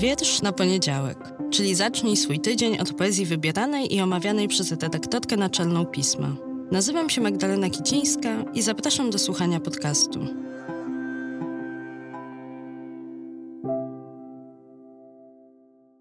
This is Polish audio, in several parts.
Wiersz na poniedziałek, czyli zacznij swój tydzień od poezji wybieranej i omawianej przez redaktorkę naczelną pisma. Nazywam się Magdalena Kicińska i zapraszam do słuchania podcastu.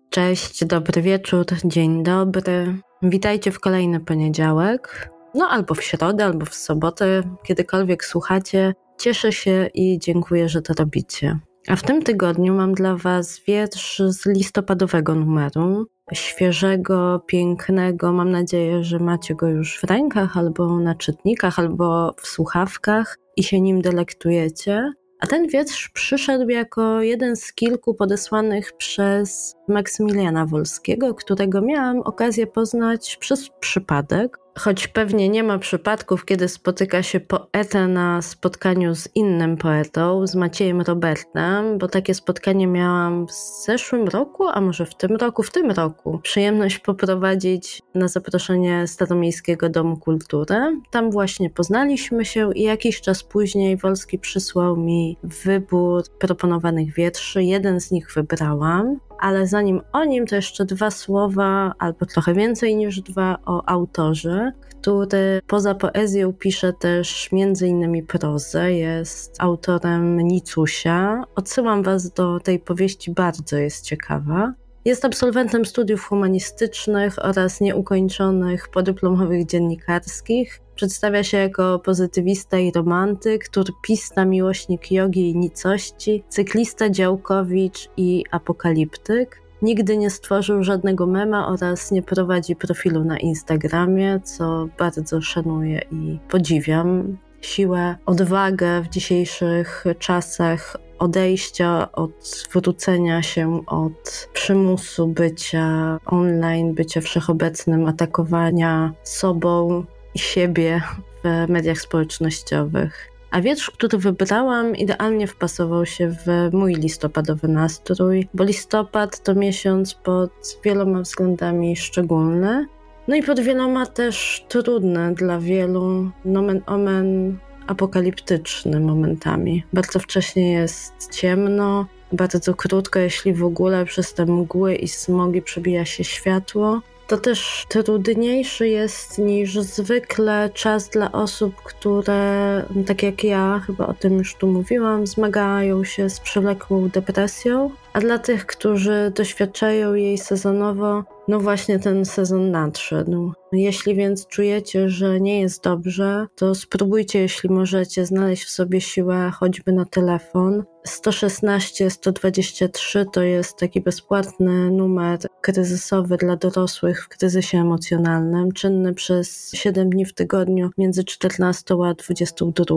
Cześć, dobry wieczór, dzień dobry. Witajcie w kolejny poniedziałek, no albo w środę, albo w sobotę, kiedykolwiek słuchacie. Cieszę się i dziękuję, że to robicie. A w tym tygodniu mam dla Was wiersz z listopadowego numeru. Świeżego, pięknego. Mam nadzieję, że macie go już w rękach, albo na czytnikach, albo w słuchawkach i się nim delektujecie. A ten wiersz przyszedł jako jeden z kilku podesłanych przez Maksymiliana Wolskiego, którego miałam okazję poznać przez przypadek choć pewnie nie ma przypadków, kiedy spotyka się poeta na spotkaniu z innym poetą, z Maciejem Robertem, bo takie spotkanie miałam w zeszłym roku, a może w tym roku, w tym roku. Przyjemność poprowadzić na zaproszenie Staromiejskiego Domu Kultury. Tam właśnie poznaliśmy się i jakiś czas później Wolski przysłał mi wybór proponowanych wierszy. Jeden z nich wybrałam ale zanim o nim, to jeszcze dwa słowa, albo trochę więcej niż dwa, o autorze, który poza poezją pisze też między innymi prozę, jest autorem Nicusia. Odsyłam Was do tej powieści, bardzo jest ciekawa. Jest absolwentem studiów humanistycznych oraz nieukończonych podyplomowych dziennikarskich. Przedstawia się jako pozytywista i romantyk, turpista, miłośnik jogi i nicości, cyklista, działkowicz i apokaliptyk. Nigdy nie stworzył żadnego mema oraz nie prowadzi profilu na Instagramie, co bardzo szanuję i podziwiam. Siłę, odwagę w dzisiejszych czasach odejścia, odwrócenia się od przymusu bycia online, bycia wszechobecnym, atakowania sobą siebie w mediach społecznościowych. A wiersz, który wybrałam, idealnie wpasował się w mój listopadowy nastrój, bo listopad to miesiąc pod wieloma względami szczególny, no i pod wieloma też trudny dla wielu, nomen omen apokaliptyczny momentami. Bardzo wcześnie jest ciemno, bardzo krótko, jeśli w ogóle przez te mgły i smogi przebija się światło. To też trudniejszy jest niż zwykle czas dla osób, które, tak jak ja, chyba o tym już tu mówiłam, zmagają się z przewlekłą depresją, a dla tych, którzy doświadczają jej sezonowo, no właśnie ten sezon nadszedł. Jeśli więc czujecie, że nie jest dobrze, to spróbujcie, jeśli możecie, znaleźć w sobie siłę choćby na telefon. 116 123 to jest taki bezpłatny numer kryzysowy dla dorosłych w kryzysie emocjonalnym, czynny przez 7 dni w tygodniu między 14 a 22.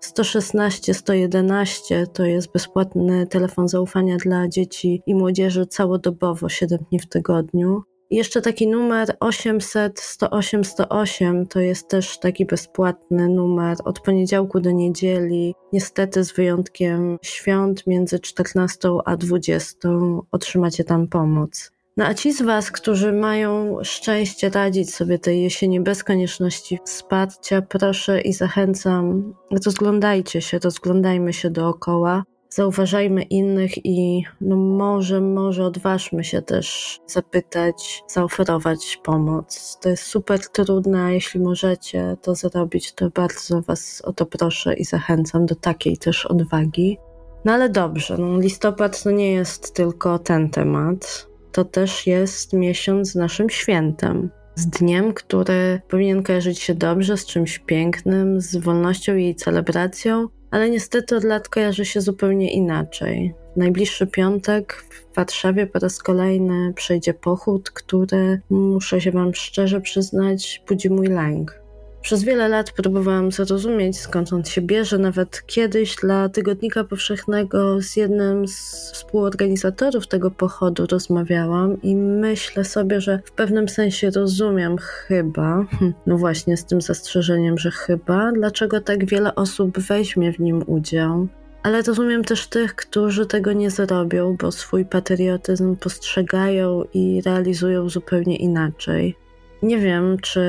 116 111 to jest bezpłatny telefon zaufania dla dzieci i młodzieży całodobowo 7 dni w tygodniu. Jeszcze taki numer 800 108 108 to jest też taki bezpłatny numer od poniedziałku do niedzieli. Niestety z wyjątkiem świąt między 14 a 20 otrzymacie tam pomoc. No a ci z Was, którzy mają szczęście radzić sobie tej jesieni bez konieczności wsparcia, proszę i zachęcam, rozglądajcie się, rozglądajmy się dookoła, zauważajmy innych i no może, może odważmy się też zapytać, zaoferować pomoc. To jest super trudne, jeśli możecie to zrobić, to bardzo Was o to proszę i zachęcam do takiej też odwagi. No ale dobrze, no listopad to nie jest tylko ten temat to też jest miesiąc z naszym świętem. Z dniem, który powinien kojarzyć się dobrze, z czymś pięknym, z wolnością i jej celebracją, ale niestety od lat kojarzy się zupełnie inaczej. Najbliższy piątek w Warszawie po raz kolejny przejdzie pochód, który, muszę się Wam szczerze przyznać, budzi mój lęk. Przez wiele lat próbowałam zrozumieć, skąd on się bierze. Nawet kiedyś dla Tygodnika Powszechnego z jednym z współorganizatorów tego pochodu rozmawiałam i myślę sobie, że w pewnym sensie rozumiem chyba, no właśnie z tym zastrzeżeniem, że chyba, dlaczego tak wiele osób weźmie w nim udział. Ale rozumiem też tych, którzy tego nie zrobią, bo swój patriotyzm postrzegają i realizują zupełnie inaczej. Nie wiem, czy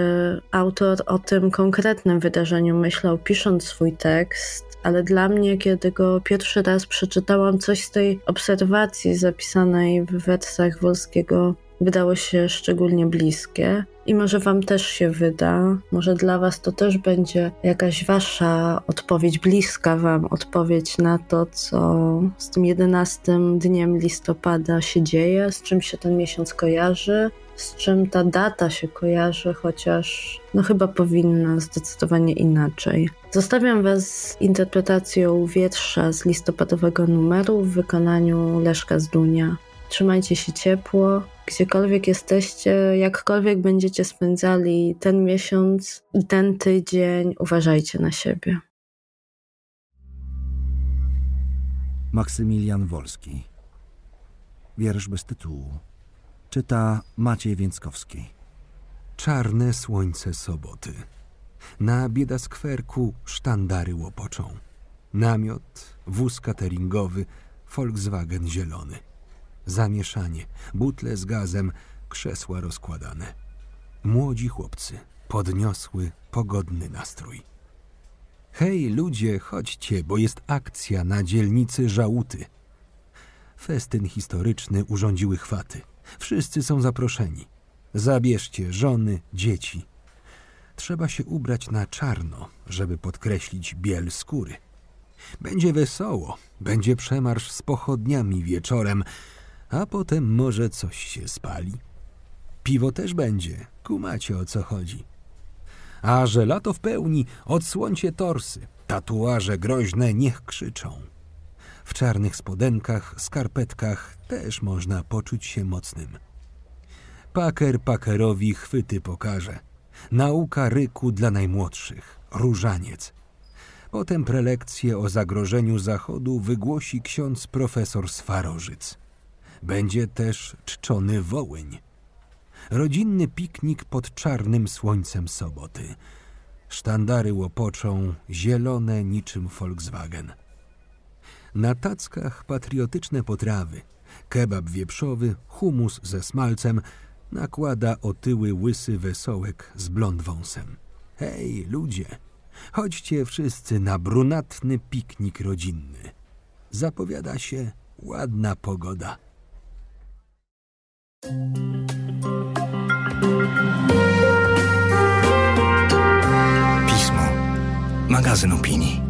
autor o tym konkretnym wydarzeniu myślał, pisząc swój tekst, ale dla mnie, kiedy go pierwszy raz przeczytałam, coś z tej obserwacji zapisanej w wersach Wolskiego wydało się szczególnie bliskie. I może Wam też się wyda, może dla Was to też będzie jakaś Wasza odpowiedź, bliska Wam odpowiedź na to, co z tym 11 dniem listopada się dzieje, z czym się ten miesiąc kojarzy, z czym ta data się kojarzy, chociaż no chyba powinna zdecydowanie inaczej. Zostawiam Was z interpretacją wiersza z listopadowego numeru w wykonaniu Leszka Zdunia. Trzymajcie się ciepło, gdziekolwiek jesteście, jakkolwiek będziecie spędzali ten miesiąc i ten tydzień, uważajcie na siebie. Maksymilian Wolski. Wiersz bez tytułu. Czyta Maciej Więckowski. Czarne słońce soboty. Na biedaskwerku sztandary łopoczą. Namiot, wóz cateringowy, Volkswagen zielony. Zamieszanie, butle z gazem, krzesła rozkładane. Młodzi chłopcy, podniosły, pogodny nastrój. Hej, ludzie, chodźcie, bo jest akcja na dzielnicy Żałuty. Festyn historyczny urządziły chwaty. Wszyscy są zaproszeni. Zabierzcie żony, dzieci. Trzeba się ubrać na czarno, żeby podkreślić biel skóry. Będzie wesoło, będzie przemarsz z pochodniami wieczorem, a potem może coś się spali. Piwo też będzie, kumacie o co chodzi. A że lato w pełni, odsłońcie torsy, tatuaże groźne niech krzyczą. W czarnych spodenkach, skarpetkach też można poczuć się mocnym. Paker pakerowi chwyty pokaże. Nauka ryku dla najmłodszych, różaniec. Potem prelekcję o zagrożeniu Zachodu wygłosi ksiądz profesor Swarożyc. Będzie też czczony Wołyń. Rodzinny piknik pod czarnym słońcem soboty. Sztandary łopoczą, zielone niczym Volkswagen. Na tackach patriotyczne potrawy. Kebab wieprzowy, humus ze smalcem, nakłada otyły łysy wesołek z blond wąsem. Hej, ludzie, chodźcie wszyscy na brunatny piknik rodzinny. Zapowiada się ładna pogoda. Pismo. Magazyn opinii.